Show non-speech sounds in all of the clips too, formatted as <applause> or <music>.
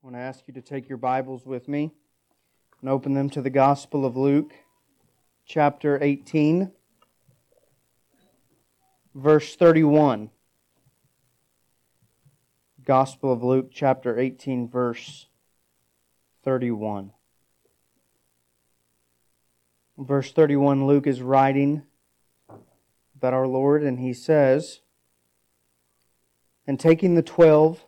I want to ask you to take your Bibles with me and open them to the Gospel of Luke, chapter 18, verse 31. Gospel of Luke, chapter 18, verse 31. Verse 31, Luke is writing about our Lord, and he says, And taking the twelve,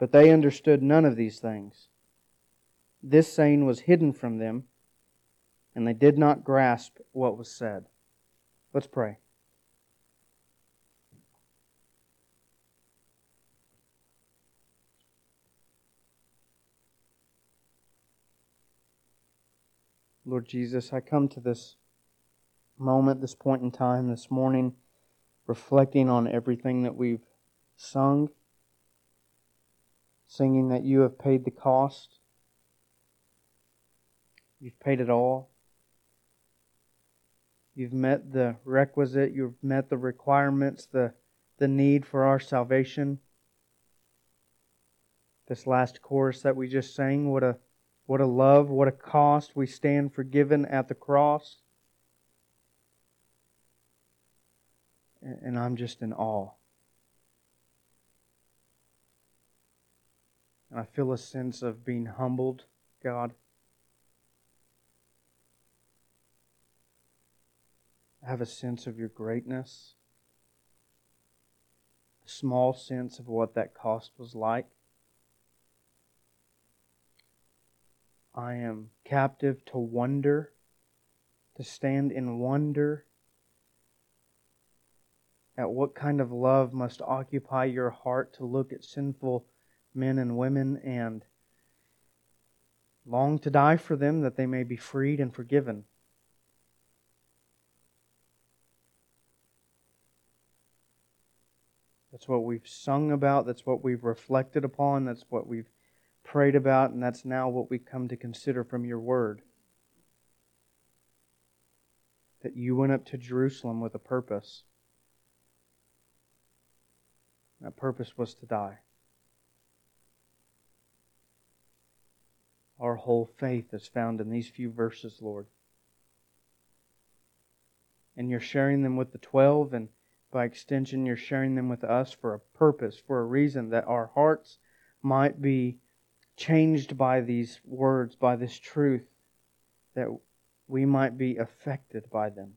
But they understood none of these things. This saying was hidden from them, and they did not grasp what was said. Let's pray. Lord Jesus, I come to this moment, this point in time, this morning, reflecting on everything that we've sung singing that you have paid the cost. You've paid it all. You've met the requisite, you've met the requirements, the, the need for our salvation. This last chorus that we just sang, what a what a love, what a cost. We stand forgiven at the cross. And I'm just in awe. And I feel a sense of being humbled, God. I have a sense of your greatness, a small sense of what that cost was like. I am captive to wonder, to stand in wonder at what kind of love must occupy your heart to look at sinful men and women and long to die for them that they may be freed and forgiven. That's what we've sung about. That's what we've reflected upon. That's what we've prayed about. And that's now what we come to consider from your word. That you went up to Jerusalem with a purpose. That purpose was to die. Our whole faith is found in these few verses, Lord. And you're sharing them with the 12, and by extension, you're sharing them with us for a purpose, for a reason, that our hearts might be changed by these words, by this truth, that we might be affected by them.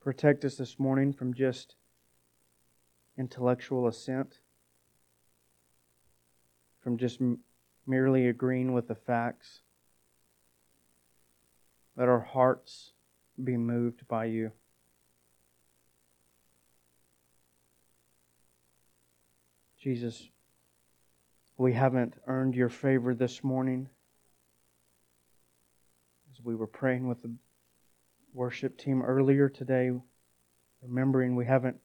Protect us this morning from just intellectual assent from just merely agreeing with the facts. Let our hearts be moved by you. Jesus, we haven't earned your favor this morning. As we were praying with the worship team earlier today, remembering we haven't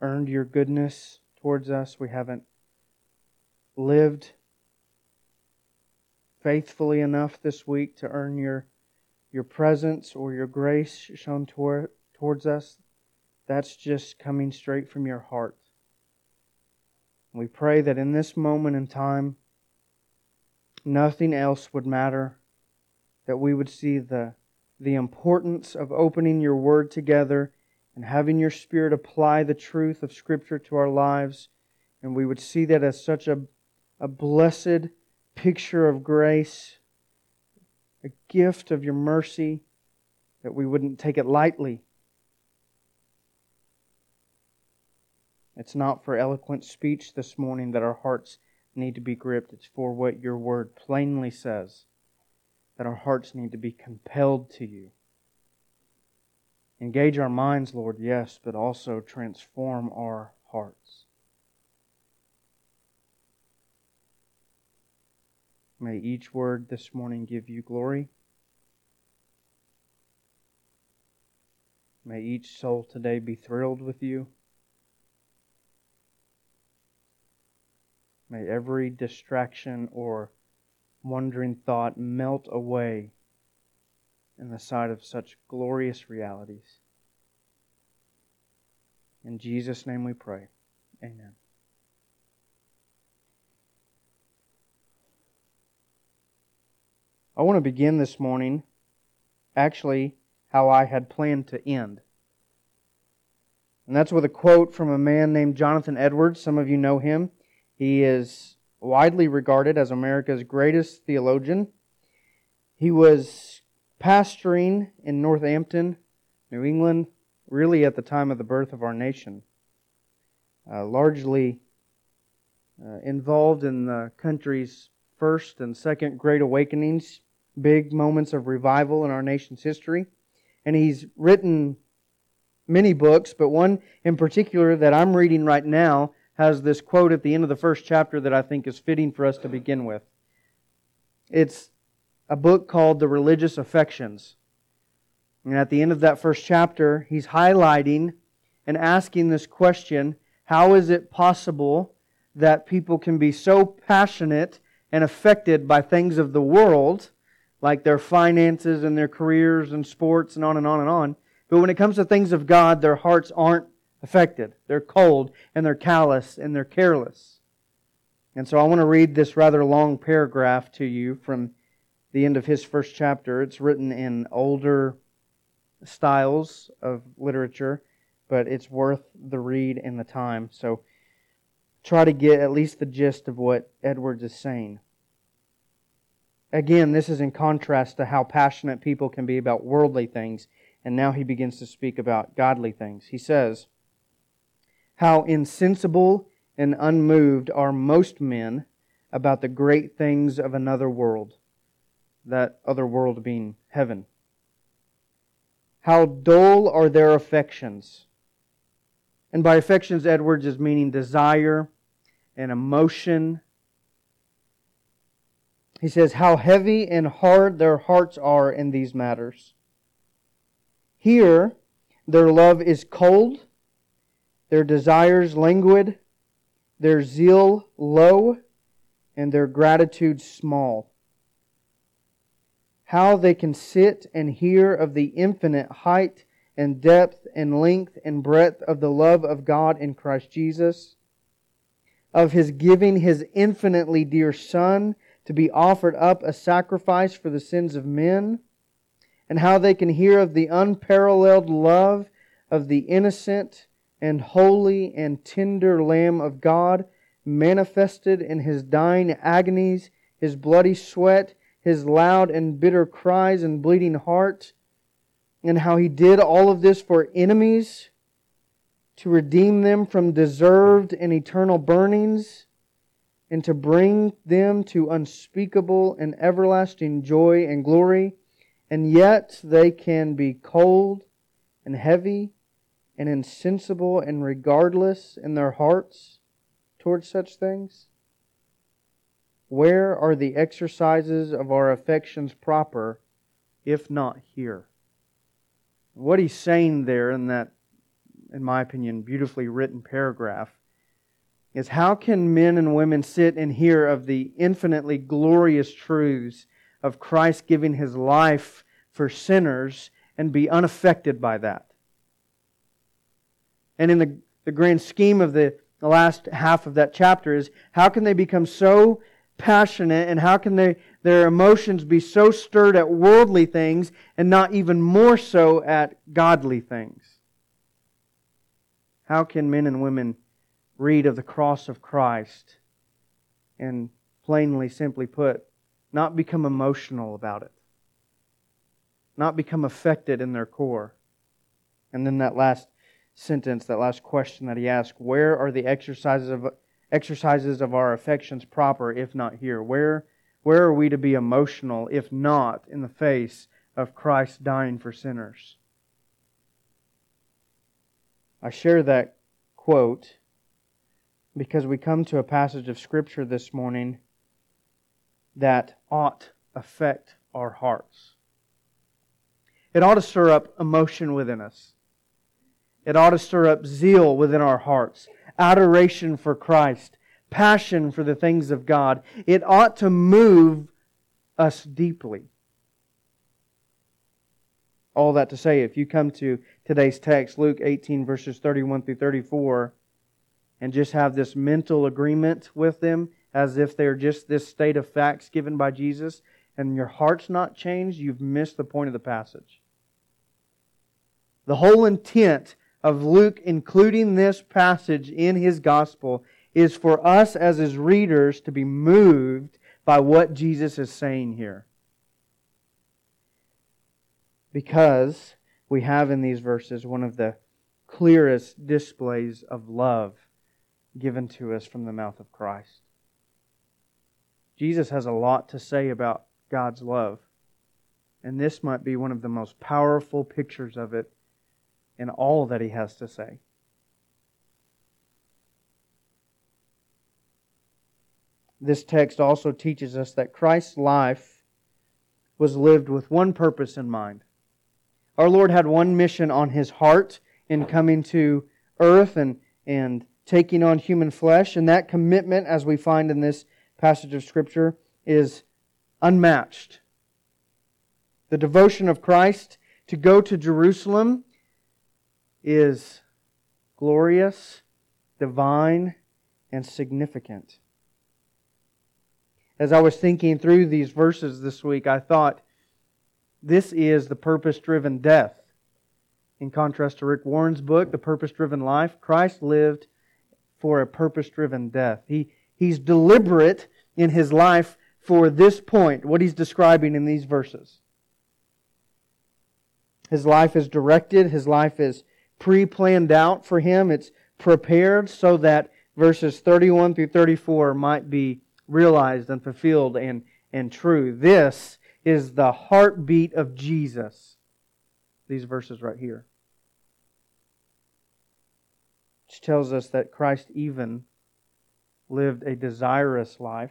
earned your goodness towards us, we haven't lived faithfully enough this week to earn your your presence or your grace shown toward, towards us, that's just coming straight from your heart. We pray that in this moment in time, nothing else would matter, that we would see the, the importance of opening your word together and having your Spirit apply the truth of Scripture to our lives, and we would see that as such a a blessed picture of grace, a gift of your mercy, that we wouldn't take it lightly. It's not for eloquent speech this morning that our hearts need to be gripped. It's for what your word plainly says that our hearts need to be compelled to you. Engage our minds, Lord, yes, but also transform our hearts. May each word this morning give you glory. May each soul today be thrilled with you. May every distraction or wandering thought melt away in the sight of such glorious realities. In Jesus' name we pray. Amen. I want to begin this morning actually how I had planned to end. And that's with a quote from a man named Jonathan Edwards. Some of you know him. He is widely regarded as America's greatest theologian. He was pastoring in Northampton, New England, really at the time of the birth of our nation. Uh, largely uh, involved in the country's first and second great awakenings, big moments of revival in our nation's history. And he's written many books, but one in particular that I'm reading right now has this quote at the end of the first chapter that I think is fitting for us to begin with. It's a book called The Religious Affections. And at the end of that first chapter, he's highlighting and asking this question How is it possible that people can be so passionate and affected by things of the world, like their finances and their careers and sports and on and on and on, but when it comes to things of God, their hearts aren't affected? They're cold and they're callous and they're careless. And so I want to read this rather long paragraph to you from the end of his first chapter. It's written in older styles of literature, but it's worth the read and the time. So try to get at least the gist of what Edwards is saying. Again, this is in contrast to how passionate people can be about worldly things, and now he begins to speak about godly things. He says, How insensible and unmoved are most men about the great things of another world, that other world being heaven. How dull are their affections. And by affections, Edwards is meaning desire and emotion. He says, How heavy and hard their hearts are in these matters. Here, their love is cold, their desires languid, their zeal low, and their gratitude small how they can sit and hear of the infinite height and depth and length and breadth of the love of God in Christ Jesus, of His giving His infinitely dear Son to be offered up a sacrifice for the sins of men, and how they can hear of the unparalleled love of the innocent and holy and tender Lamb of God manifested in His dying agonies, His bloody sweat, his loud and bitter cries and bleeding heart, and how he did all of this for enemies to redeem them from deserved and eternal burnings and to bring them to unspeakable and everlasting joy and glory. And yet they can be cold and heavy and insensible and regardless in their hearts towards such things. Where are the exercises of our affections proper, if not here? What he's saying there in that, in my opinion, beautifully written paragraph is how can men and women sit and hear of the infinitely glorious truths of Christ giving his life for sinners and be unaffected by that? And in the, the grand scheme of the, the last half of that chapter is how can they become so passionate and how can they, their emotions be so stirred at worldly things and not even more so at godly things? How can men and women read of the cross of Christ and plainly, simply put, not become emotional about it? Not become affected in their core? And then that last sentence, that last question that he asked, where are the exercises of exercises of our affections proper if not here? Where, where are we to be emotional if not in the face of Christ dying for sinners? I share that quote because we come to a passage of Scripture this morning that ought to affect our hearts. It ought to stir up emotion within us. It ought to stir up zeal within our hearts, adoration for Christ, passion for the things of God. It ought to move us deeply. All that to say, if you come to today's text, Luke 18, verses 31 through 34, and just have this mental agreement with them as if they're just this state of facts given by Jesus, and your heart's not changed, you've missed the point of the passage. The whole intent of Luke including this passage in his gospel is for us as his readers to be moved by what Jesus is saying here. Because we have in these verses one of the clearest displays of love given to us from the mouth of Christ. Jesus has a lot to say about God's love, and this might be one of the most powerful pictures of it in all that he has to say. This text also teaches us that Christ's life was lived with one purpose in mind. Our Lord had one mission on his heart in coming to earth and, and taking on human flesh, and that commitment, as we find in this passage of Scripture, is unmatched. The devotion of Christ to go to Jerusalem is glorious, divine, and significant. As I was thinking through these verses this week, I thought this is the purpose driven death. In contrast to Rick Warren's book, The Purpose Driven Life, Christ lived for a purpose driven death. He, he's deliberate in his life for this point, what he's describing in these verses. His life is directed, his life is pre planned out for him. It's prepared so that verses 31 through 34 might be realized and fulfilled and, and true. This is the heartbeat of Jesus. These verses right here. Which tells us that Christ even lived a desirous life,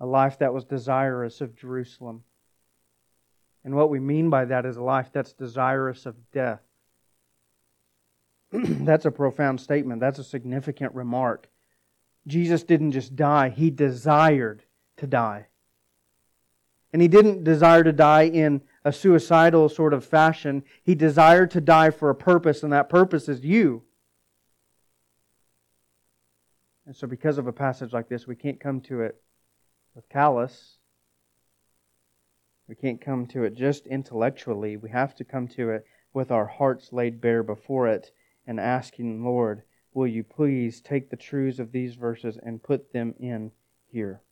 a life that was desirous of Jerusalem. And what we mean by that is a life that's desirous of death. <clears throat> That's a profound statement. That's a significant remark. Jesus didn't just die, he desired to die. And he didn't desire to die in a suicidal sort of fashion. He desired to die for a purpose, and that purpose is you. And so, because of a passage like this, we can't come to it with callous. We can't come to it just intellectually. We have to come to it with our hearts laid bare before it and asking, Lord, will you please take the truths of these verses and put them in here?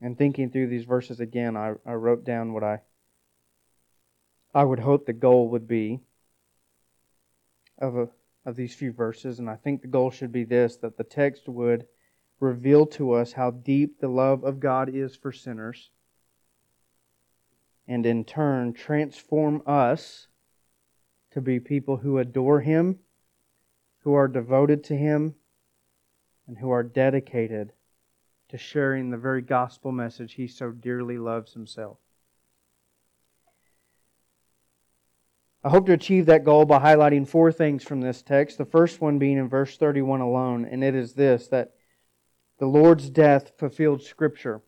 And thinking through these verses again, I, I wrote down what I I would hope the goal would be of a, of these few verses, and I think the goal should be this: that the text would reveal to us how deep the love of God is for sinners and in turn transform us to be people who adore Him, who are devoted to Him, and who are dedicated to sharing the very gospel message He so dearly loves Himself. I hope to achieve that goal by highlighting four things from this text. The first one being in verse 31 alone, and it is this that the Lord's death fulfilled Scripture.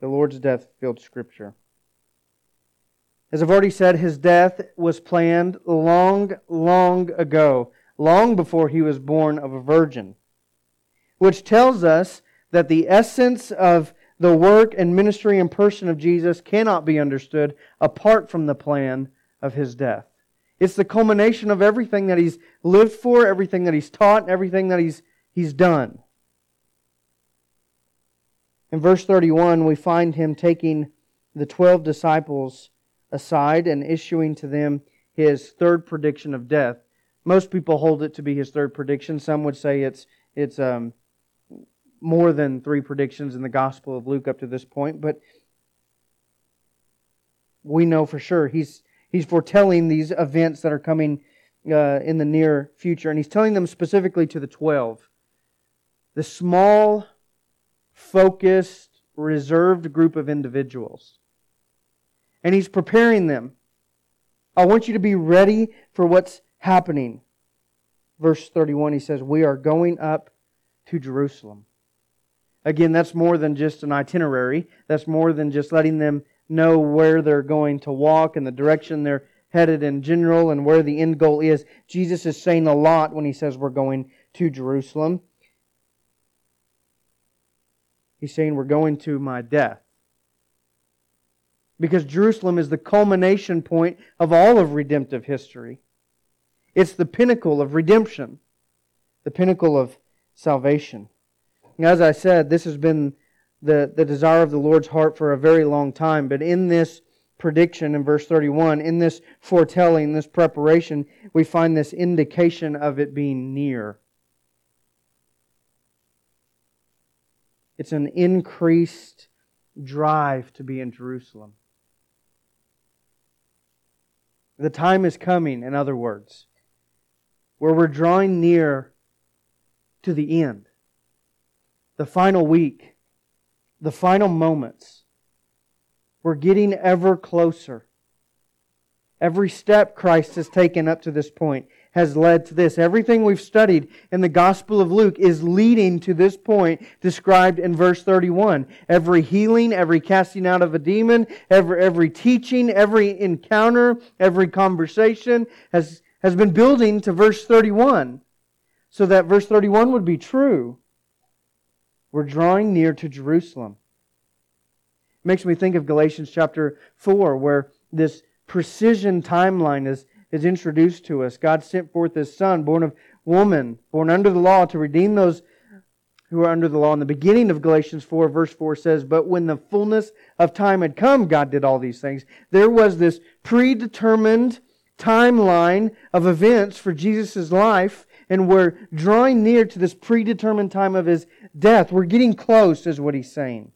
The Lord's death fulfilled Scripture. As I've already said, his death was planned long, long ago, long before he was born of a virgin, which tells us that the essence of the work and ministry and person of Jesus cannot be understood apart from the plan of his death. It's the culmination of everything that he's lived for, everything that he's taught, everything that he's, he's done. In verse 31, we find him taking the 12 disciples aside and issuing to them his third prediction of death. Most people hold it to be his third prediction. Some would say it's, it's um, more than three predictions in the Gospel of Luke up to this point, but we know for sure he's, he's foretelling these events that are coming uh, in the near future, and he's telling them specifically to the 12. The small, focused, reserved group of individuals. And he's preparing them. I want you to be ready for what's happening. Verse 31, he says, We are going up to Jerusalem. Again, that's more than just an itinerary. That's more than just letting them know where they're going to walk and the direction they're headed in general and where the end goal is. Jesus is saying a lot when he says we're going to Jerusalem. He's saying we're going to my death. Because Jerusalem is the culmination point of all of redemptive history. It's the pinnacle of redemption, the pinnacle of salvation. As I said, this has been the, the desire of the Lord's heart for a very long time, but in this prediction in verse 31, in this foretelling, this preparation, we find this indication of it being near. It's an increased drive to be in Jerusalem. The time is coming, in other words, where we're drawing near to the end, the final week, the final moments we're getting ever closer. Every step Christ has taken up to this point has led to this. Everything we've studied in the Gospel of Luke is leading to this point described in verse 31. Every healing, every casting out of a demon, every, every teaching, every encounter, every conversation has, has been building to verse 31 so that verse 31 would be true. We're drawing near to Jerusalem. It makes me think of Galatians chapter 4, where this precision timeline is, is introduced to us. God sent forth His Son, born of woman, born under the law, to redeem those who are under the law. In the beginning of Galatians 4, verse 4 says, But when the fullness of time had come, God did all these things. There was this predetermined timeline of events for Jesus' life, and we're drawing near to this predetermined time of his death. We're getting close, is what he's saying.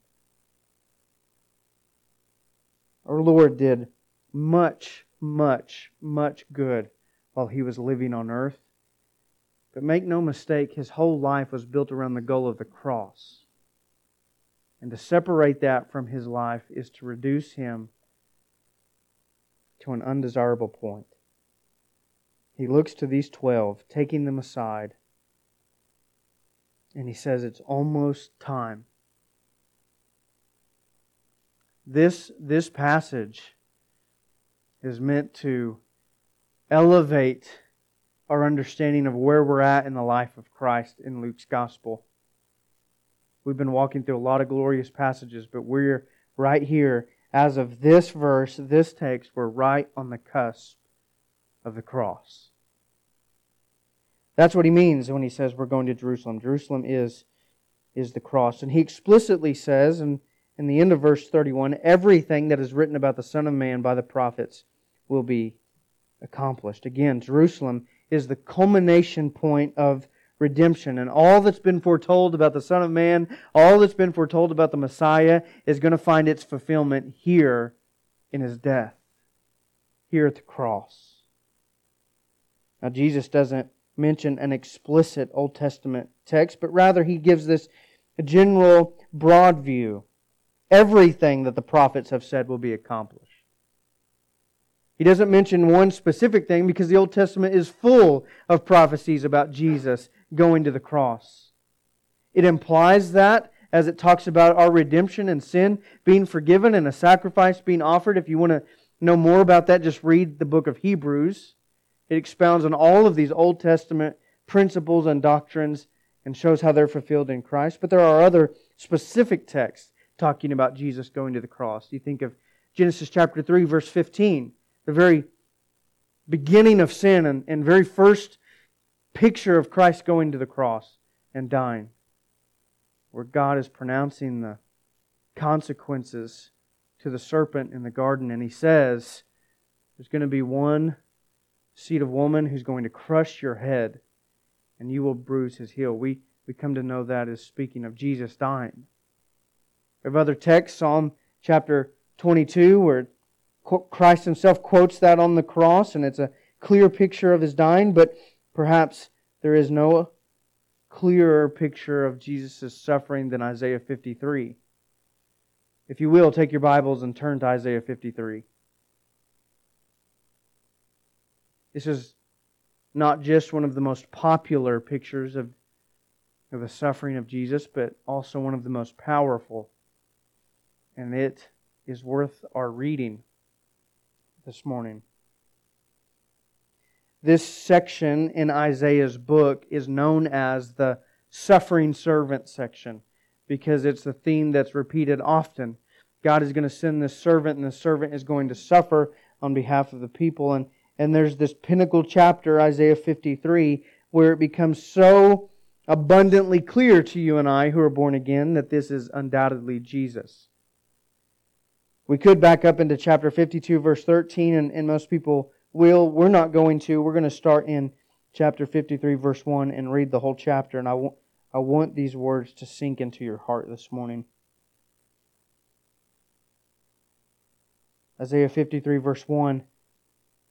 Our Lord did much, much, much good while he was living on earth. But make no mistake, his whole life was built around the goal of the cross. And to separate that from his life is to reduce him to an undesirable point. He looks to these twelve, taking them aside, and he says, It's almost time this, this passage is meant to elevate our understanding of where we're at in the life of Christ in Luke's gospel. We've been walking through a lot of glorious passages, but we're right here. As of this verse, this text, we're right on the cusp of the cross. That's what he means when he says we're going to Jerusalem. Jerusalem is, is the cross. And he explicitly says, and in the end of verse 31, everything that is written about the Son of Man by the prophets will be accomplished. Again, Jerusalem is the culmination point of redemption. And all that's been foretold about the Son of Man, all that's been foretold about the Messiah, is going to find its fulfillment here in his death, here at the cross. Now, Jesus doesn't mention an explicit Old Testament text, but rather he gives this general, broad view everything that the prophets have said will be accomplished. He doesn't mention one specific thing because the Old Testament is full of prophecies about Jesus going to the cross. It implies that as it talks about our redemption and sin being forgiven and a sacrifice being offered. If you want to know more about that, just read the book of Hebrews. It expounds on all of these Old Testament principles and doctrines and shows how they're fulfilled in Christ. But there are other specific texts talking about Jesus going to the cross. You think of Genesis chapter 3, verse 15, the very beginning of sin and, and very first picture of Christ going to the cross and dying, where God is pronouncing the consequences to the serpent in the garden, and he says, There's going to be one seed of woman who's going to crush your head, and you will bruise his heel. We, we come to know that as speaking of Jesus dying have other texts, Psalm chapter 22, where Christ himself quotes that on the cross, and it's a clear picture of his dying, but perhaps there is no clearer picture of Jesus' suffering than Isaiah 53. If you will, take your Bibles and turn to Isaiah 53. This is not just one of the most popular pictures of, of the suffering of Jesus, but also one of the most powerful. And it is worth our reading this morning. This section in Isaiah's book is known as the suffering servant section because it's the theme that's repeated often. God is going to send this servant, and the servant is going to suffer on behalf of the people. And and there's this pinnacle chapter, Isaiah 53, where it becomes so abundantly clear to you and I who are born again that this is undoubtedly Jesus. We could back up into chapter 52, verse 13, and, and most people will. We're not going to. We're going to start in chapter 53, verse 1, and read the whole chapter. And I want, I want these words to sink into your heart this morning. Isaiah 53, verse 1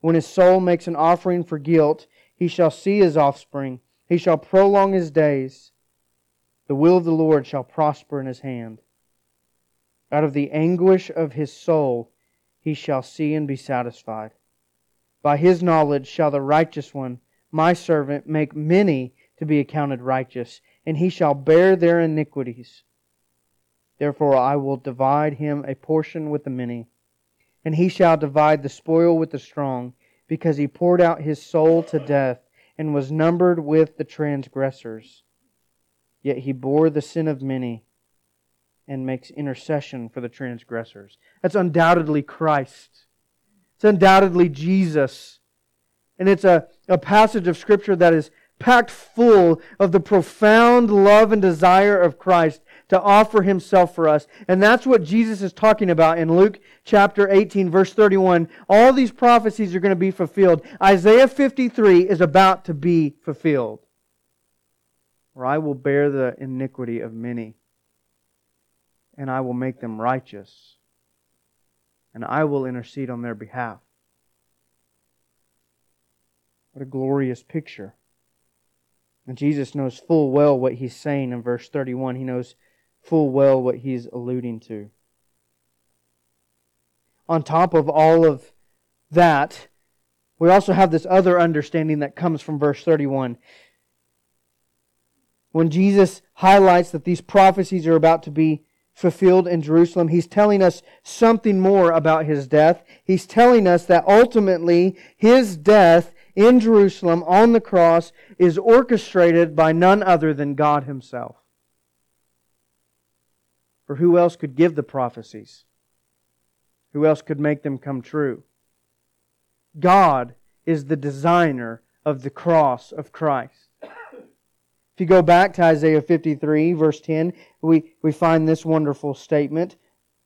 When his soul makes an offering for guilt, he shall see his offspring. He shall prolong his days. The will of the Lord shall prosper in his hand. Out of the anguish of his soul he shall see and be satisfied. By his knowledge shall the righteous one, my servant, make many to be accounted righteous, and he shall bear their iniquities. Therefore I will divide him a portion with the many and he shall divide the spoil with the strong, because he poured out his soul to death and was numbered with the transgressors. Yet he bore the sin of many and makes intercession for the transgressors. That's undoubtedly Christ. It's undoubtedly Jesus. And it's a, a passage of Scripture that is packed full of the profound love and desire of Christ to offer himself for us. And that's what Jesus is talking about in Luke chapter 18, verse 31. All these prophecies are going to be fulfilled. Isaiah 53 is about to be fulfilled. For I will bear the iniquity of many, and I will make them righteous, and I will intercede on their behalf. What a glorious picture. And Jesus knows full well what he's saying in verse 31. He knows full well what he's alluding to. On top of all of that, we also have this other understanding that comes from verse 31. When Jesus highlights that these prophecies are about to be fulfilled in Jerusalem, he's telling us something more about his death. He's telling us that ultimately his death in Jerusalem on the cross is orchestrated by none other than God Himself. For who else could give the prophecies? Who else could make them come true? God is the designer of the cross of Christ. If you go back to Isaiah 53, verse 10, we, we find this wonderful statement.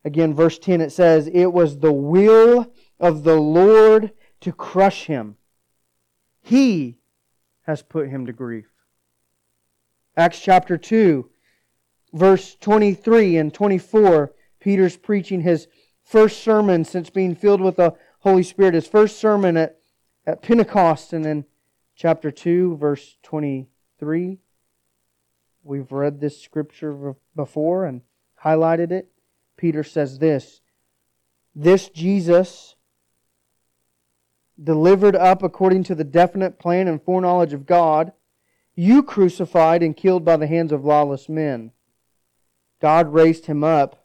Again, verse 10, it says, It was the will of the Lord to crush him. He has put him to grief. Acts chapter 2, verse 23 and 24, Peter's preaching his first sermon since being filled with the Holy Spirit, his first sermon at, at Pentecost, and then chapter 2, verse 23. We've read this scripture before and highlighted it. Peter says this This Jesus, delivered up according to the definite plan and foreknowledge of God, you crucified and killed by the hands of lawless men. God raised him up,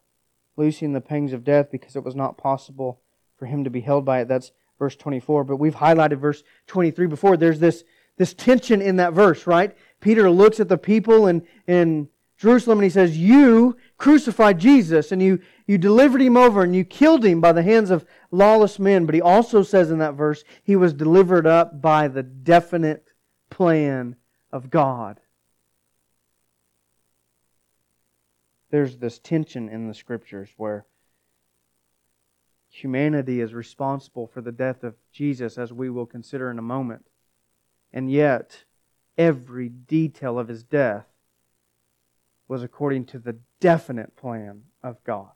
loosing the pangs of death because it was not possible for him to be held by it. That's verse 24. But we've highlighted verse 23 before. There's this, this tension in that verse, right? Peter looks at the people in, in Jerusalem and he says, You crucified Jesus and you, you delivered him over and you killed him by the hands of lawless men. But he also says in that verse, he was delivered up by the definite plan of God. There's this tension in the scriptures where humanity is responsible for the death of Jesus, as we will consider in a moment. And yet, every detail of his death was according to the definite plan of God.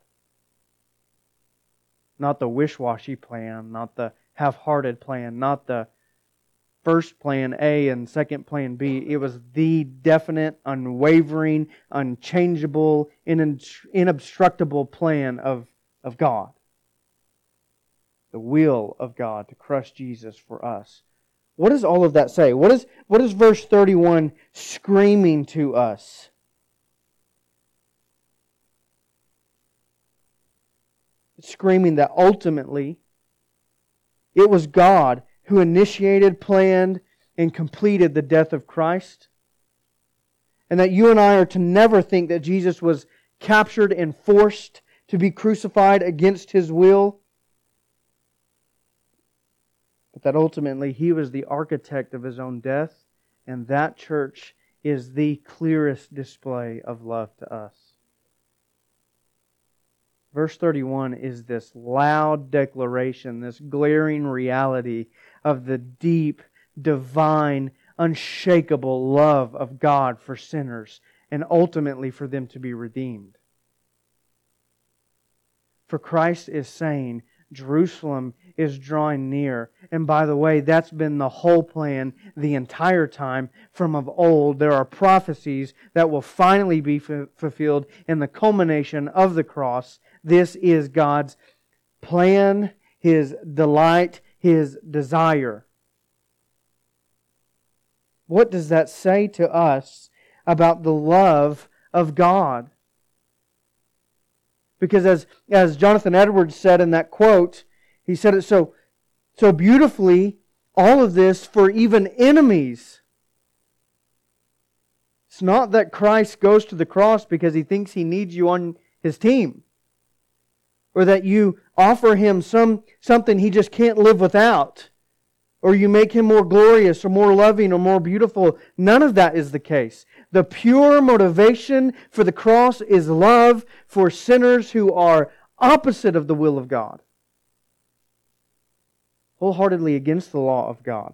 Not the wish washy plan, not the half hearted plan, not the first plan A and second plan B. It was the definite, unwavering, unchangeable, inobstructible plan of, of God. The will of God to crush Jesus for us. What does all of that say? What is, what is verse 31 screaming to us? Screaming that ultimately it was God who initiated, planned, and completed the death of Christ. And that you and I are to never think that Jesus was captured and forced to be crucified against his will. But that ultimately he was the architect of his own death, and that church is the clearest display of love to us. Verse 31 is this loud declaration, this glaring reality of the deep, divine, unshakable love of God for sinners and ultimately for them to be redeemed. For Christ is saying, Jerusalem is drawing near. And by the way, that's been the whole plan the entire time from of old. There are prophecies that will finally be f- fulfilled in the culmination of the cross this is God's plan, His delight, His desire. What does that say to us about the love of God? Because as, as Jonathan Edwards said in that quote, he said it so, so beautifully, all of this for even enemies. It's not that Christ goes to the cross because he thinks he needs you on his team or that you offer him some, something he just can't live without, or you make him more glorious or more loving or more beautiful. None of that is the case. The pure motivation for the cross is love for sinners who are opposite of the will of God, wholeheartedly against the law of God,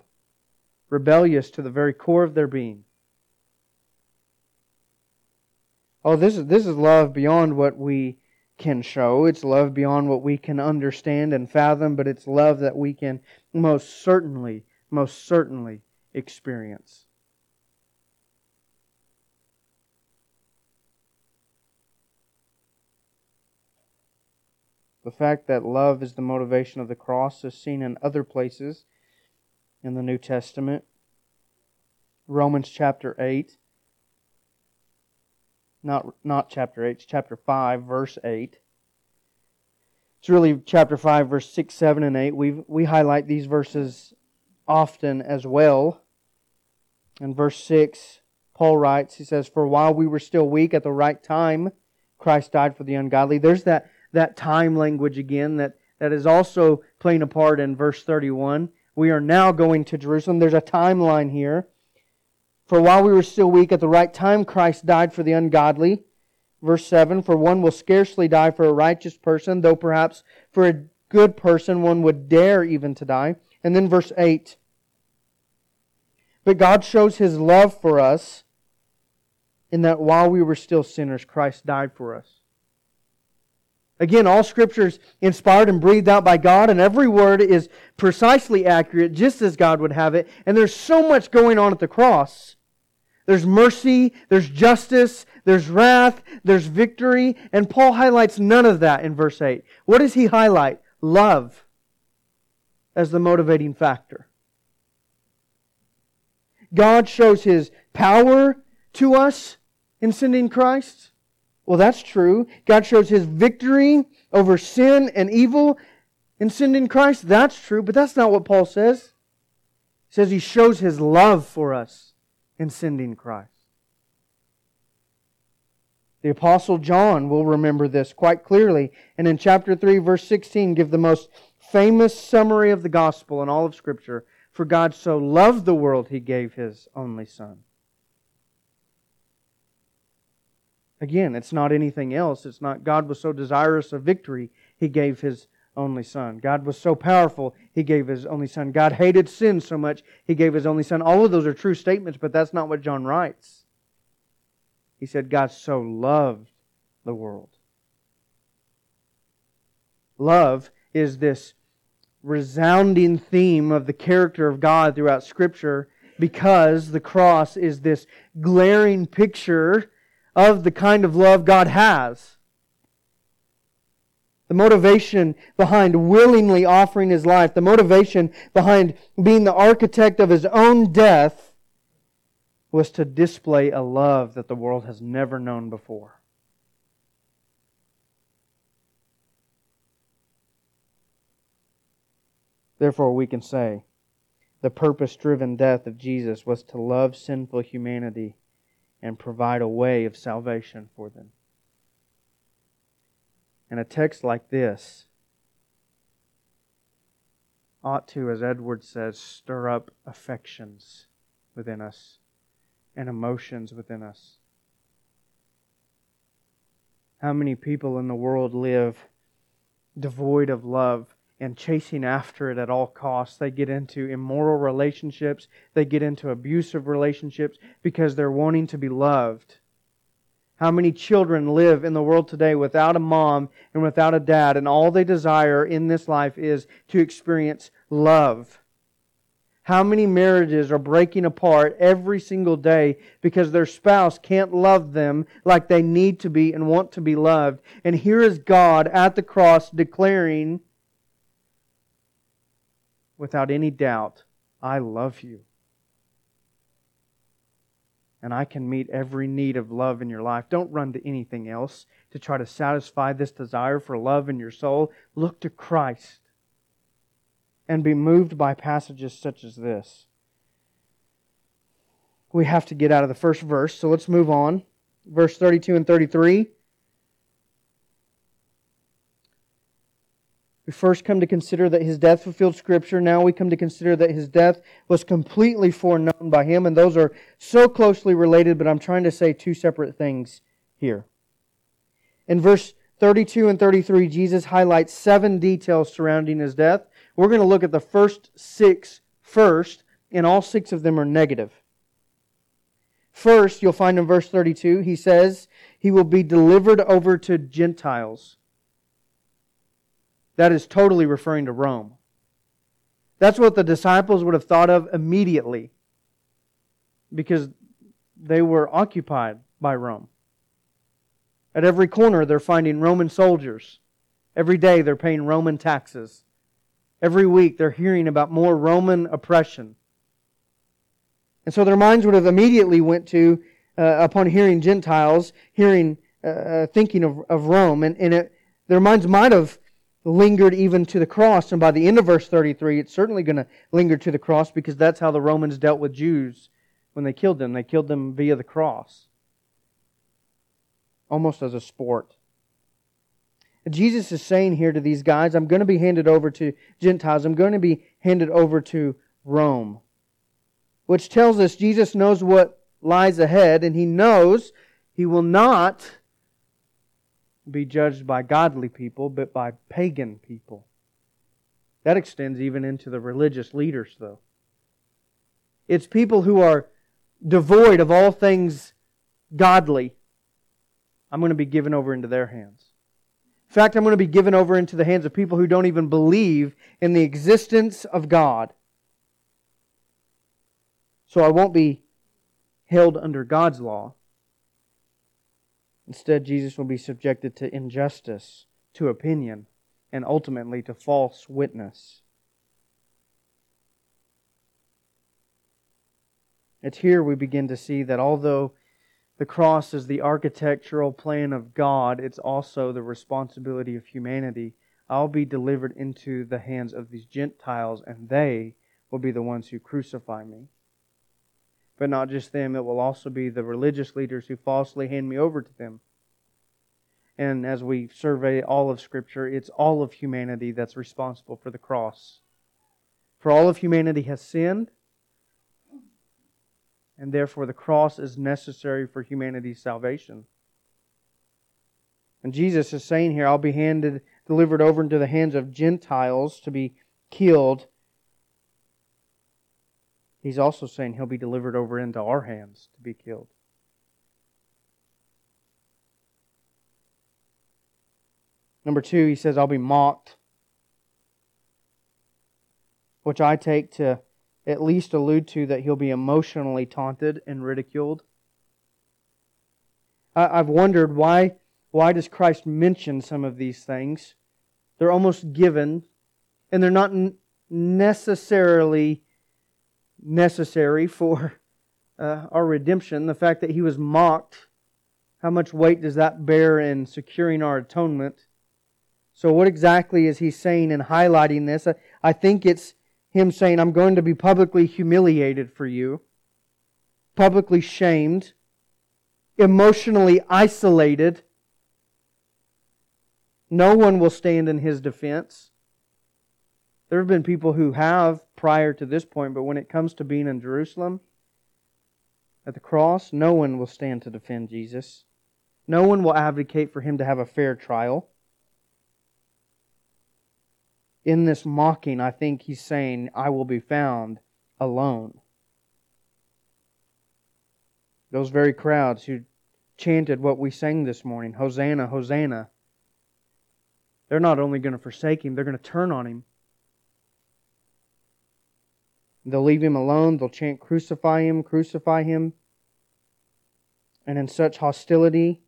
rebellious to the very core of their being. Oh, this is, this is love beyond what we can show. It's love beyond what we can understand and fathom, but it's love that we can most certainly, most certainly experience. The fact that love is the motivation of the cross is seen in other places in the New Testament. Romans chapter 8 not, not chapter 8, it's chapter 5, verse 8. It's really chapter 5, verse 6, 7, and 8. we we highlight these verses often as well. In verse 6, Paul writes, he says, For while we were still weak at the right time, Christ died for the ungodly. There's that, that time language again that, that is also playing a part in verse 31. We are now going to Jerusalem. There's a timeline here. For while we were still weak at the right time, Christ died for the ungodly. Verse 7 For one will scarcely die for a righteous person, though perhaps for a good person one would dare even to die. And then verse 8 But God shows his love for us in that while we were still sinners, Christ died for us. Again, all scripture is inspired and breathed out by God, and every word is precisely accurate, just as God would have it. And there's so much going on at the cross. There's mercy, there's justice, there's wrath, there's victory, and Paul highlights none of that in verse 8. What does he highlight? Love as the motivating factor. God shows his power to us in sending Christ. Well, that's true. God shows his victory over sin and evil in sending Christ. That's true, but that's not what Paul says. He says he shows his love for us in sending Christ. The Apostle John will remember this quite clearly, and in chapter 3, verse 16, give the most famous summary of the gospel in all of Scripture. For God so loved the world, he gave his only Son. Again, it's not anything else. It's not God was so desirous of victory, he gave his only son. God was so powerful, he gave his only son. God hated sin so much, he gave his only son. All of those are true statements, but that's not what John writes. He said, God so loved the world. Love is this resounding theme of the character of God throughout Scripture because the cross is this glaring picture of the kind of love God has. The motivation behind willingly offering his life, the motivation behind being the architect of his own death, was to display a love that the world has never known before. Therefore, we can say the purpose driven death of Jesus was to love sinful humanity and provide a way of salvation for them. And a text like this ought to, as Edward says, stir up affections within us and emotions within us. How many people in the world live devoid of love and chasing after it at all costs. They get into immoral relationships, they get into abusive relationships because they're wanting to be loved. How many children live in the world today without a mom and without a dad, and all they desire in this life is to experience love? How many marriages are breaking apart every single day because their spouse can't love them like they need to be and want to be loved? And here is God at the cross declaring, without any doubt, I love you. And I can meet every need of love in your life. Don't run to anything else to try to satisfy this desire for love in your soul. Look to Christ and be moved by passages such as this. We have to get out of the first verse, so let's move on. Verse 32 and 33. We first come to consider that his death fulfilled Scripture. Now we come to consider that his death was completely foreknown by him. And those are so closely related, but I'm trying to say two separate things here. In verse 32 and 33, Jesus highlights seven details surrounding his death. We're going to look at the first six first, and all six of them are negative. First, you'll find in verse 32, he says, He will be delivered over to Gentiles. That is totally referring to Rome. That's what the disciples would have thought of immediately because they were occupied by Rome. At every corner, they're finding Roman soldiers. Every day, they're paying Roman taxes. Every week, they're hearing about more Roman oppression. And so their minds would have immediately went to, uh, upon hearing Gentiles, hearing, uh, uh thinking of, of Rome, and, and it, their minds might have lingered even to the cross. And by the end of verse 33, it's certainly going to linger to the cross because that's how the Romans dealt with Jews when they killed them. They killed them via the cross, almost as a sport. Jesus is saying here to these guys, I'm going to be handed over to Gentiles. I'm going to be handed over to Rome. Which tells us Jesus knows what lies ahead, and he knows he will not be judged by godly people, but by pagan people. That extends even into the religious leaders, though. It's people who are devoid of all things godly. I'm going to be given over into their hands. In fact, I'm going to be given over into the hands of people who don't even believe in the existence of God. So I won't be held under God's law. Instead, Jesus will be subjected to injustice, to opinion, and ultimately to false witness. It's here we begin to see that although the cross is the architectural plan of God, it's also the responsibility of humanity. I'll be delivered into the hands of these Gentiles, and they will be the ones who crucify me. But not just them, it will also be the religious leaders who falsely hand me over to them. And as we survey all of Scripture, it's all of humanity that's responsible for the cross. For all of humanity has sinned, and therefore the cross is necessary for humanity's salvation. And Jesus is saying here, I'll be handed, delivered over into the hands of Gentiles to be killed. He's also saying he'll be delivered over into our hands to be killed. Number two, he says, I'll be mocked, which I take to at least allude to that he'll be emotionally taunted and ridiculed. I've wondered why, why does Christ mention some of these things? They're almost given, and they're not necessarily necessary for uh, our redemption. The fact that he was mocked, how much weight does that bear in securing our atonement? So, what exactly is he saying in highlighting this? I think it's him saying, I'm going to be publicly humiliated for you, publicly shamed, emotionally isolated. No one will stand in his defense. There have been people who have prior to this point, but when it comes to being in Jerusalem at the cross, no one will stand to defend Jesus. No one will advocate for him to have a fair trial in this mocking, I think he's saying, I will be found alone. Those very crowds who chanted what we sang this morning Hosanna, Hosanna. They're not only going to forsake him, they're going to turn on him. They'll leave him alone. They'll chant, Crucify him, crucify him. And in such hostility,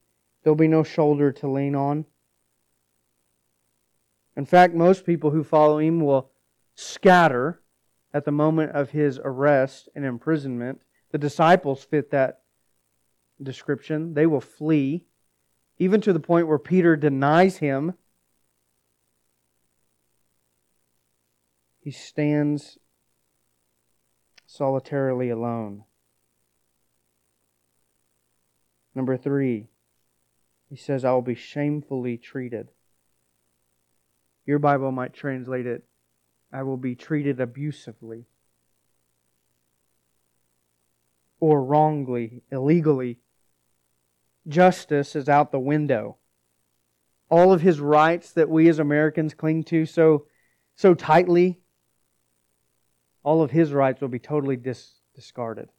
there'll be no shoulder to lean on. In fact, most people who follow him will scatter at the moment of his arrest and imprisonment. The disciples fit that description. They will flee, even to the point where Peter denies him. He stands solitarily alone. Number three, he says, I will be shamefully treated. Your Bible might translate it, I will be treated abusively or wrongly, illegally. Justice is out the window. All of his rights that we as Americans cling to so, so tightly, all of his rights will be totally dis- discarded.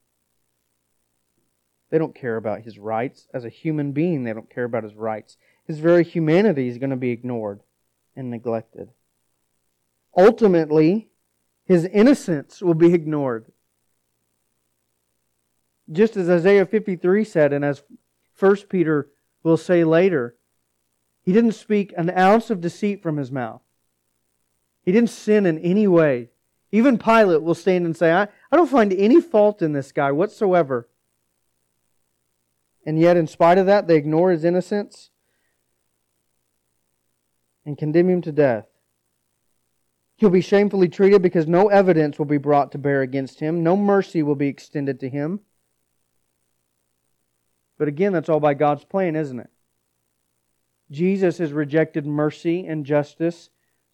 They don't care about his rights. As a human being, they don't care about his rights. His very humanity is going to be ignored and neglected. Ultimately, his innocence will be ignored. Just as Isaiah 53 said, and as 1 Peter will say later, he didn't speak an ounce of deceit from his mouth. He didn't sin in any way. Even Pilate will stand and say, I, I don't find any fault in this guy whatsoever. And yet, in spite of that, they ignore his innocence and condemn him to death. He'll be shamefully treated because no evidence will be brought to bear against him. No mercy will be extended to him. But again, that's all by God's plan, isn't it? Jesus has rejected mercy and justice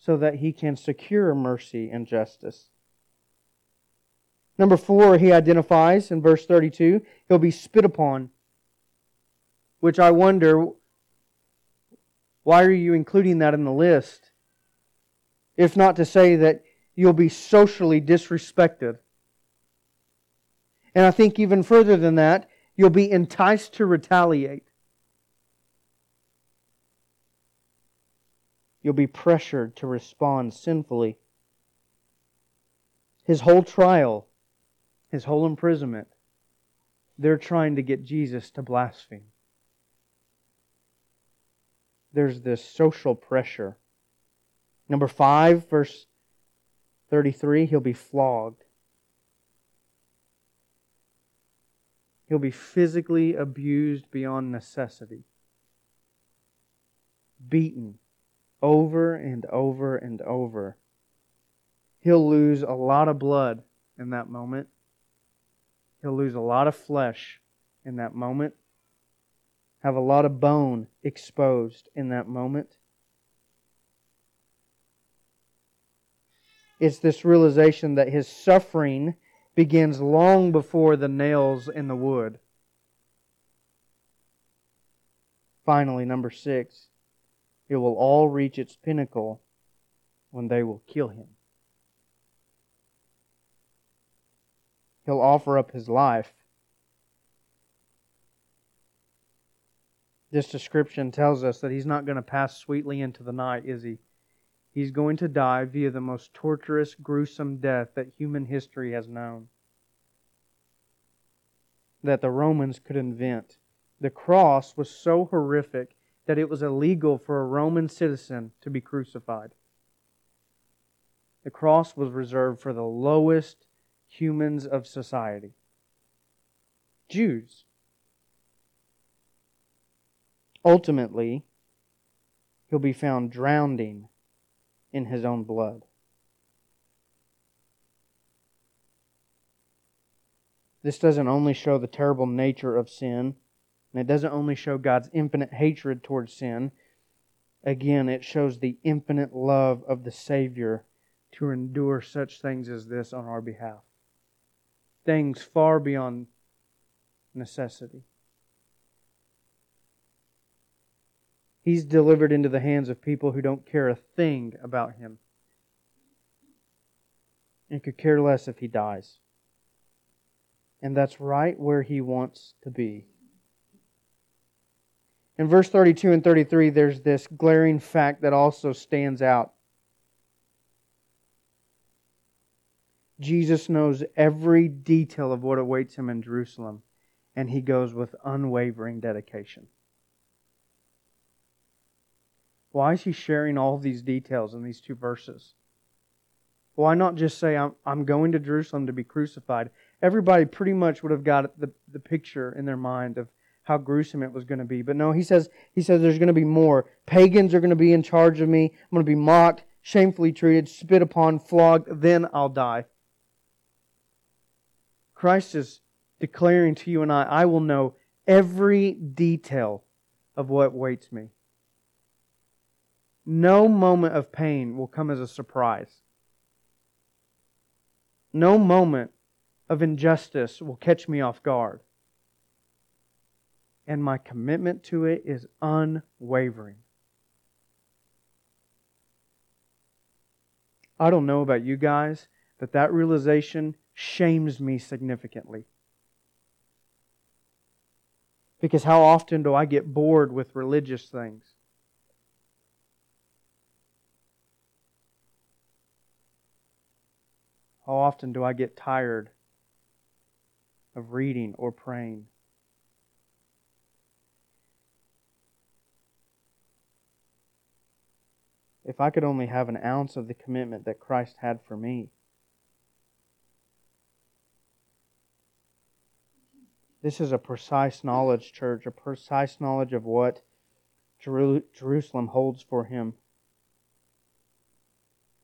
so that he can secure mercy and justice. Number four, he identifies in verse 32, he'll be spit upon. Which I wonder, why are you including that in the list? If not to say that you'll be socially disrespected. And I think even further than that, you'll be enticed to retaliate. You'll be pressured to respond sinfully. His whole trial his whole imprisonment, they're trying to get Jesus to blaspheme. There's this social pressure. Number 5, verse 33, he'll be flogged. He'll be physically abused beyond necessity, beaten over and over and over. He'll lose a lot of blood in that moment. He'll lose a lot of flesh in that moment, have a lot of bone exposed in that moment. It's this realization that his suffering begins long before the nails in the wood. Finally, number six, it will all reach its pinnacle when they will kill him. he'll offer up his life. This description tells us that he's not going to pass sweetly into the night, is he? He's going to die via the most torturous, gruesome death that human history has known, that the Romans could invent. The cross was so horrific that it was illegal for a Roman citizen to be crucified. The cross was reserved for the lowest humans of society Jews. Ultimately, he'll be found drowning in his own blood. This doesn't only show the terrible nature of sin, and it doesn't only show God's infinite hatred towards sin. Again, it shows the infinite love of the Savior to endure such things as this on our behalf things far beyond necessity. He's delivered into the hands of people who don't care a thing about him and could care less if he dies. And that's right where he wants to be. In verse 32 and 33, there's this glaring fact that also stands out. Jesus knows every detail of what awaits him in Jerusalem, and he goes with unwavering dedication. Why is he sharing all these details in these two verses? Why not just say, I'm, I'm going to Jerusalem to be crucified? Everybody pretty much would have got the, the picture in their mind of how gruesome it was going to be. But no, he says, he says there's going to be more. Pagans are going to be in charge of me. I'm going to be mocked, shamefully treated, spit upon, flogged. Then I'll die. Christ is declaring to you and I, I will know every detail of what waits me. No moment of pain will come as a surprise. No moment of injustice will catch me off guard. And my commitment to it is unwavering. I don't know about you guys, but that realization shames me significantly. Because how often do I get bored with religious things? How often do I get tired of reading or praying? If I could only have an ounce of the commitment that Christ had for me, This is a precise knowledge, church, a precise knowledge of what Jerusalem holds for him.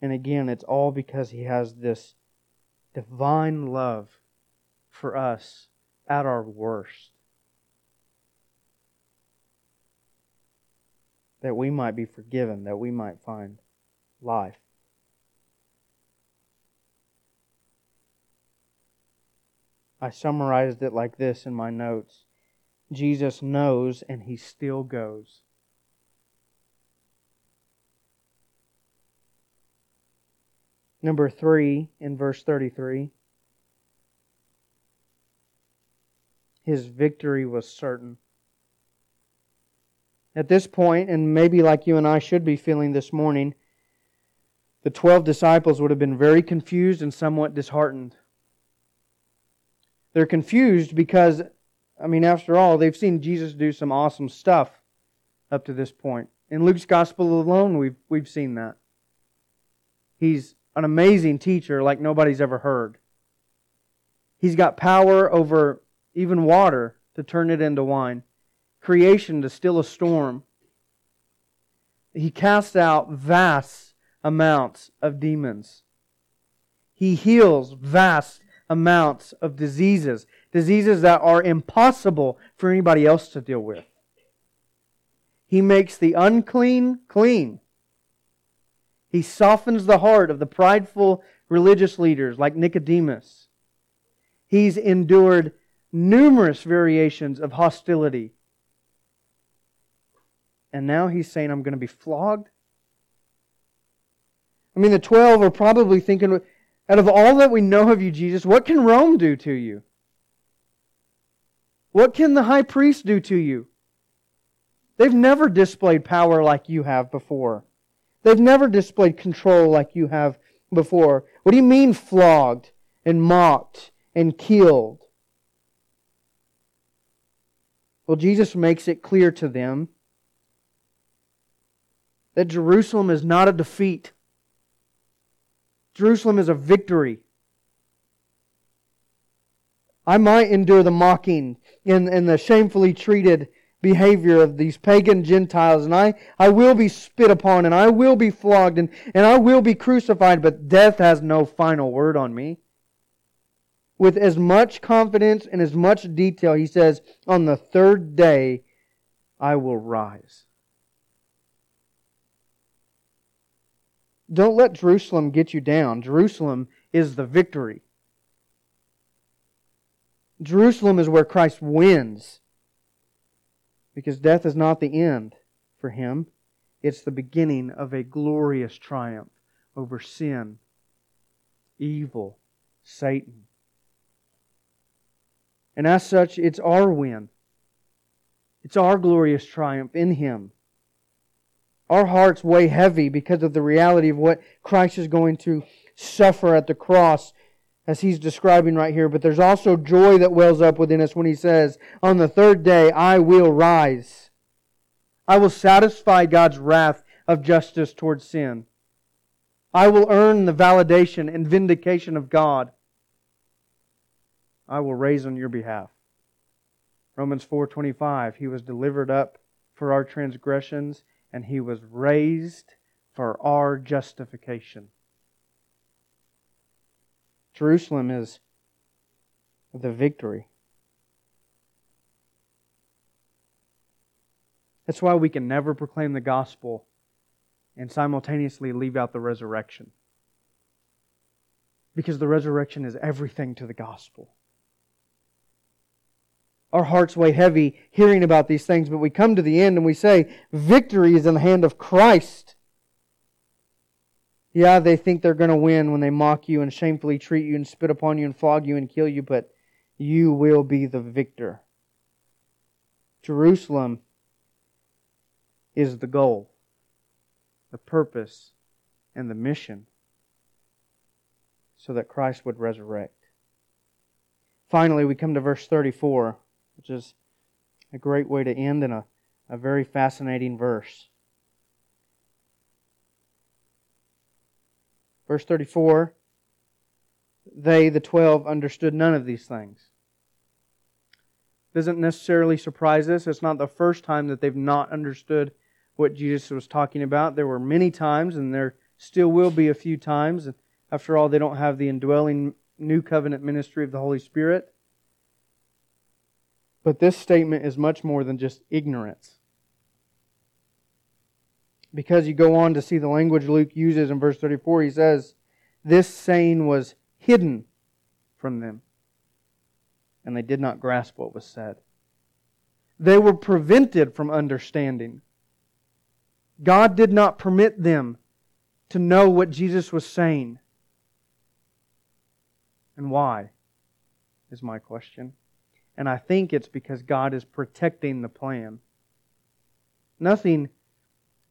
And again, it's all because he has this divine love for us at our worst. That we might be forgiven, that we might find life. I summarized it like this in my notes Jesus knows and he still goes. Number three in verse 33 his victory was certain. At this point, and maybe like you and I should be feeling this morning, the 12 disciples would have been very confused and somewhat disheartened. They're confused because, I mean, after all, they've seen Jesus do some awesome stuff up to this point. In Luke's gospel alone, we've, we've seen that. He's an amazing teacher like nobody's ever heard. He's got power over even water to turn it into wine, creation to still a storm. He casts out vast amounts of demons. He heals vast amounts of diseases, diseases that are impossible for anybody else to deal with. He makes the unclean clean. He softens the heart of the prideful religious leaders like Nicodemus. He's endured numerous variations of hostility. And now he's saying, I'm going to be flogged. I mean, the 12 are probably thinking, out of all that we know of you, Jesus, what can Rome do to you? What can the high priest do to you? They've never displayed power like you have before. They've never displayed control like you have before. What do you mean flogged and mocked and killed? Well, Jesus makes it clear to them that Jerusalem is not a defeat. Jerusalem is a victory. I might endure the mocking and, and the shamefully treated behavior of these pagan Gentiles, and I, I will be spit upon, and I will be flogged, and, and I will be crucified, but death has no final word on me with as much confidence and as much detail, he says, On the third day I will rise. Don't let Jerusalem get you down. Jerusalem is the victory. Jerusalem is where Christ wins. Because death is not the end for him, it's the beginning of a glorious triumph over sin, evil, Satan. And as such, it's our win. It's our glorious triumph in Him. Our hearts weigh heavy because of the reality of what Christ is going to suffer at the cross, as He's describing right here. But there's also joy that wells up within us when He says, On the third day, I will rise. I will satisfy God's wrath of justice towards sin. I will earn the validation and vindication of God. I will raise on your behalf. Romans 4:25 He was delivered up for our transgressions and he was raised for our justification. Jerusalem is the victory. That's why we can never proclaim the gospel and simultaneously leave out the resurrection. Because the resurrection is everything to the gospel our hearts weigh heavy hearing about these things, but we come to the end and we say, victory is in the hand of Christ. Yeah, they think they're going to win when they mock you and shamefully treat you and spit upon you and flog you and kill you, but you will be the victor. Jerusalem is the goal, the purpose, and the mission so that Christ would resurrect. Finally, we come to verse 34 which is a great way to end in a, a very fascinating verse. Verse 34 They, the twelve, understood none of these things. Doesn't necessarily surprise us. It's not the first time that they've not understood what Jesus was talking about. There were many times, and there still will be a few times. After all, they don't have the indwelling new covenant ministry of the Holy Spirit. But this statement is much more than just ignorance. Because you go on to see the language Luke uses in verse 34, he says, This saying was hidden from them, and they did not grasp what was said. They were prevented from understanding. God did not permit them to know what Jesus was saying. And why? Is my question. And I think it's because God is protecting the plan. Nothing,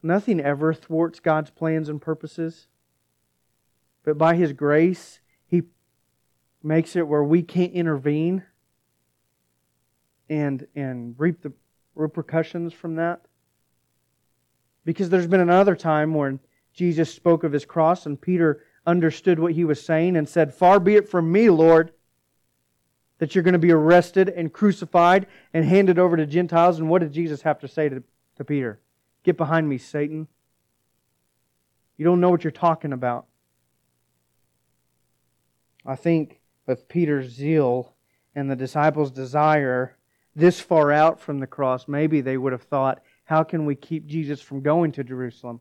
nothing ever thwarts God's plans and purposes. But by His grace, He makes it where we can't intervene and, and reap the repercussions from that. Because there's been another time when Jesus spoke of his cross and Peter understood what he was saying and said, Far be it from me, Lord, that you're going to be arrested and crucified and handed over to Gentiles. And what did Jesus have to say to, to Peter? Get behind me, Satan. You don't know what you're talking about. I think with Peter's zeal and the disciples' desire this far out from the cross, maybe they would have thought, how can we keep Jesus from going to Jerusalem?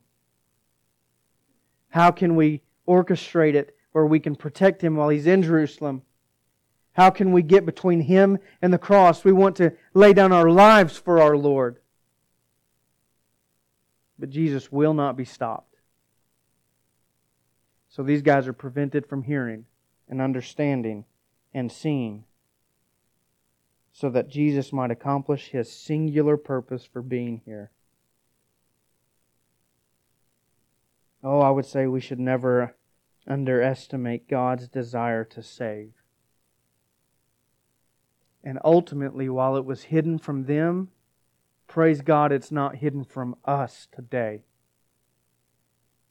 How can we orchestrate it where we can protect him while he's in Jerusalem? How can we get between him and the cross? We want to lay down our lives for our Lord. But Jesus will not be stopped. So these guys are prevented from hearing and understanding and seeing so that Jesus might accomplish his singular purpose for being here. Oh, I would say we should never underestimate God's desire to save. And ultimately, while it was hidden from them, praise God, it's not hidden from us today.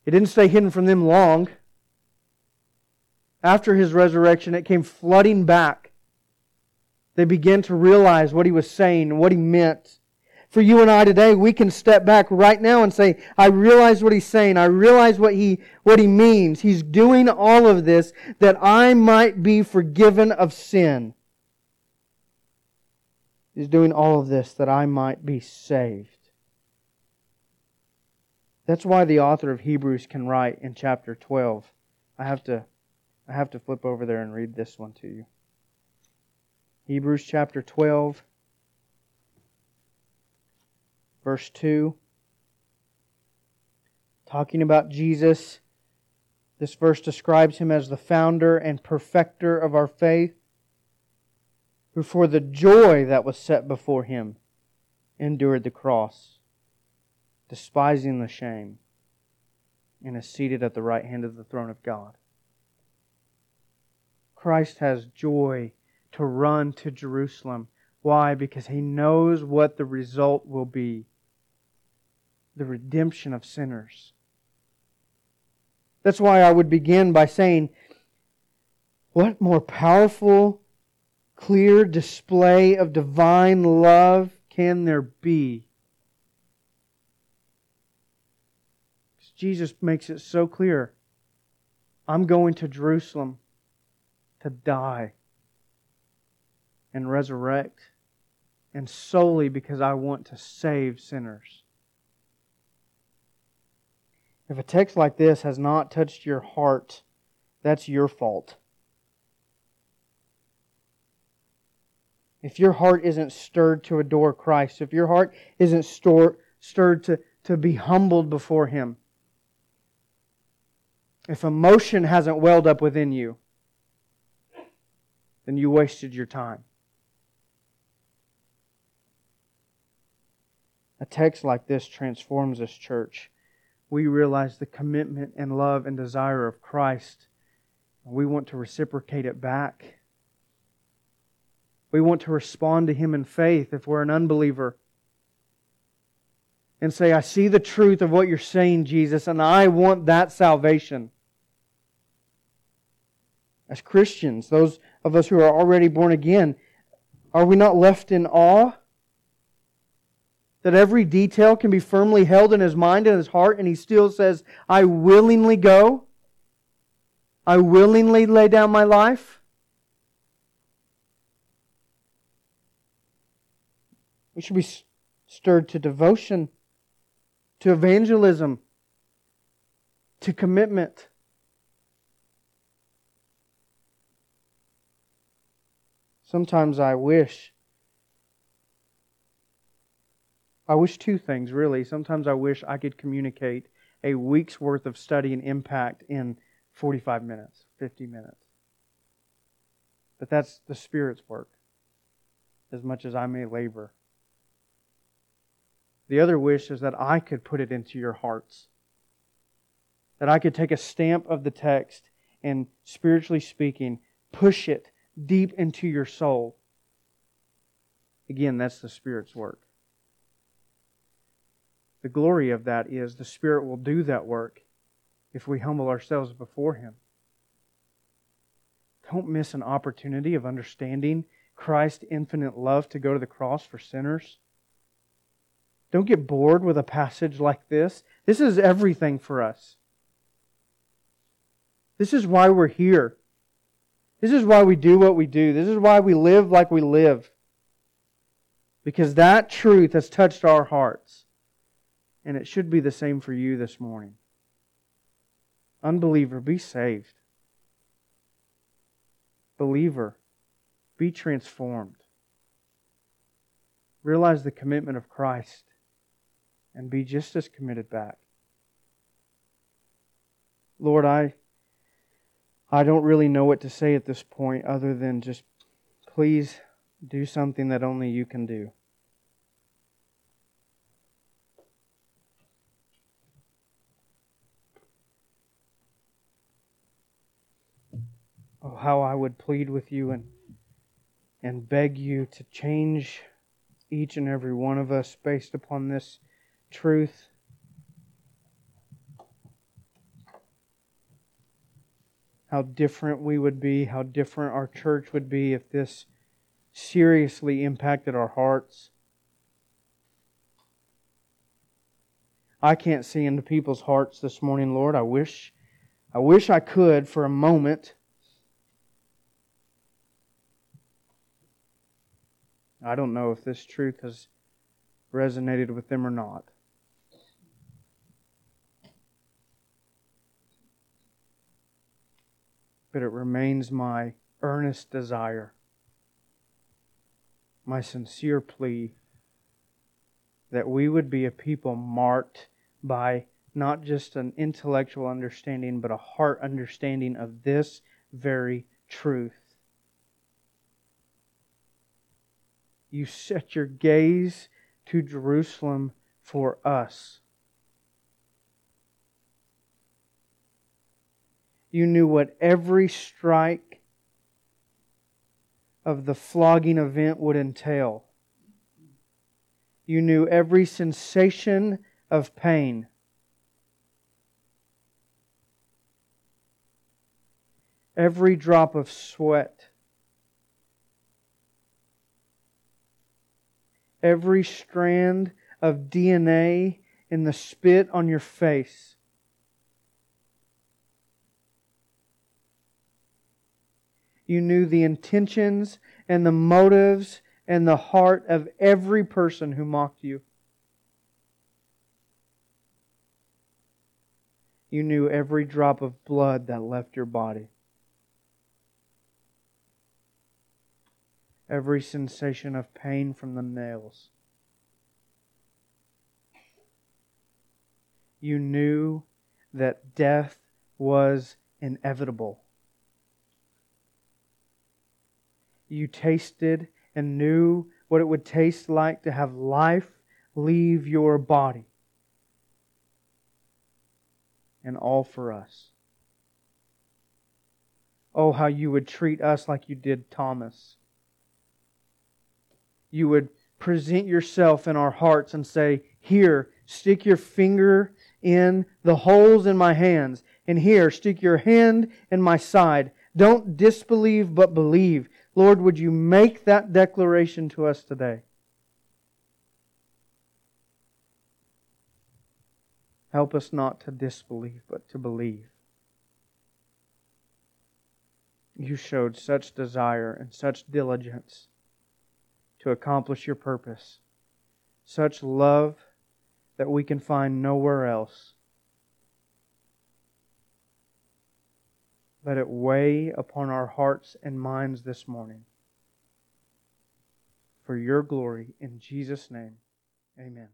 It didn't stay hidden from them long. After his resurrection, it came flooding back. They began to realize what he was saying and what he meant. For you and I today, we can step back right now and say, I realize what he's saying. I realize what he, what he means. He's doing all of this that I might be forgiven of sin. He's doing all of this that I might be saved. That's why the author of Hebrews can write in chapter 12. I have to I have to flip over there and read this one to you. Hebrews chapter 12 verse 2 talking about Jesus this verse describes him as the founder and perfecter of our faith who for the joy that was set before him endured the cross, despising the shame, and is seated at the right hand of the throne of God. Christ has joy to run to Jerusalem. Why? Because he knows what the result will be the redemption of sinners. That's why I would begin by saying, what more powerful clear display of divine love can there be? Jesus makes it so clear. I'm going to Jerusalem to die and resurrect, and solely because I want to save sinners. If a text like this has not touched your heart, that's your fault. If your heart isn't stirred to adore Christ, if your heart isn't stir, stirred to, to be humbled before Him, if emotion hasn't welled up within you, then you wasted your time. A text like this transforms this church. We realize the commitment and love and desire of Christ. We want to reciprocate it back. We want to respond to Him in faith if we're an unbeliever. And say, I see the truth of what you're saying, Jesus, and I want that salvation. As Christians, those of us who are already born again, are we not left in awe? that every detail can be firmly held in his mind and his heart, and he still says, I willingly go. I willingly lay down my life. We should be stirred to devotion, to evangelism, to commitment. Sometimes I wish I wish two things, really. Sometimes I wish I could communicate a week's worth of study and impact in 45 minutes, 50 minutes. But that's the Spirit's work, as much as I may labor. The other wish is that I could put it into your hearts. That I could take a stamp of the text and, spiritually speaking, push it deep into your soul. Again, that's the Spirit's work. The glory of that is the Spirit will do that work if we humble ourselves before Him. Don't miss an opportunity of understanding Christ's infinite love to go to the cross for sinners. Don't get bored with a passage like this. This is everything for us. This is why we're here. This is why we do what we do. This is why we live like we live. Because that truth has touched our hearts. And it should be the same for you this morning. Unbeliever, be saved. Believer, be transformed. Realize the commitment of Christ and be just as committed back. Lord, I I don't really know what to say at this point other than just please do something that only you can do. Oh, how I would plead with you and, and beg you to change each and every one of us based upon this truth. How different we would be, how different our church would be if this seriously impacted our hearts. I can't see into people's hearts this morning, Lord. I wish I wish I could for a moment. I don't know if this truth has resonated with them or not. But it remains my earnest desire, my sincere plea, that we would be a people marked by not just an intellectual understanding, but a heart understanding of this very truth. you set your gaze to Jerusalem for us. You knew what every strike of the flogging event would entail. You knew every sensation of pain. Every drop of sweat every strand of DNA in the spit on your face. You knew the intentions and the motives and the heart of every person who mocked you. You knew every drop of blood that left your body. every sensation of pain from the nails. You knew that death was inevitable. You tasted and knew what it would taste like to have life leave your body. And all for us. Oh, how you would treat us like you did Thomas you would present yourself in our hearts and say, Here, stick your finger in the holes in my hands, and here, stick your hand in my side. Don't disbelieve, but believe. Lord, would you make that declaration to us today? Help us not to disbelieve, but to believe. You showed such desire and such diligence to accomplish your purpose, such love that we can find nowhere else. Let it weigh upon our hearts and minds this morning. For your glory, in Jesus' name, amen.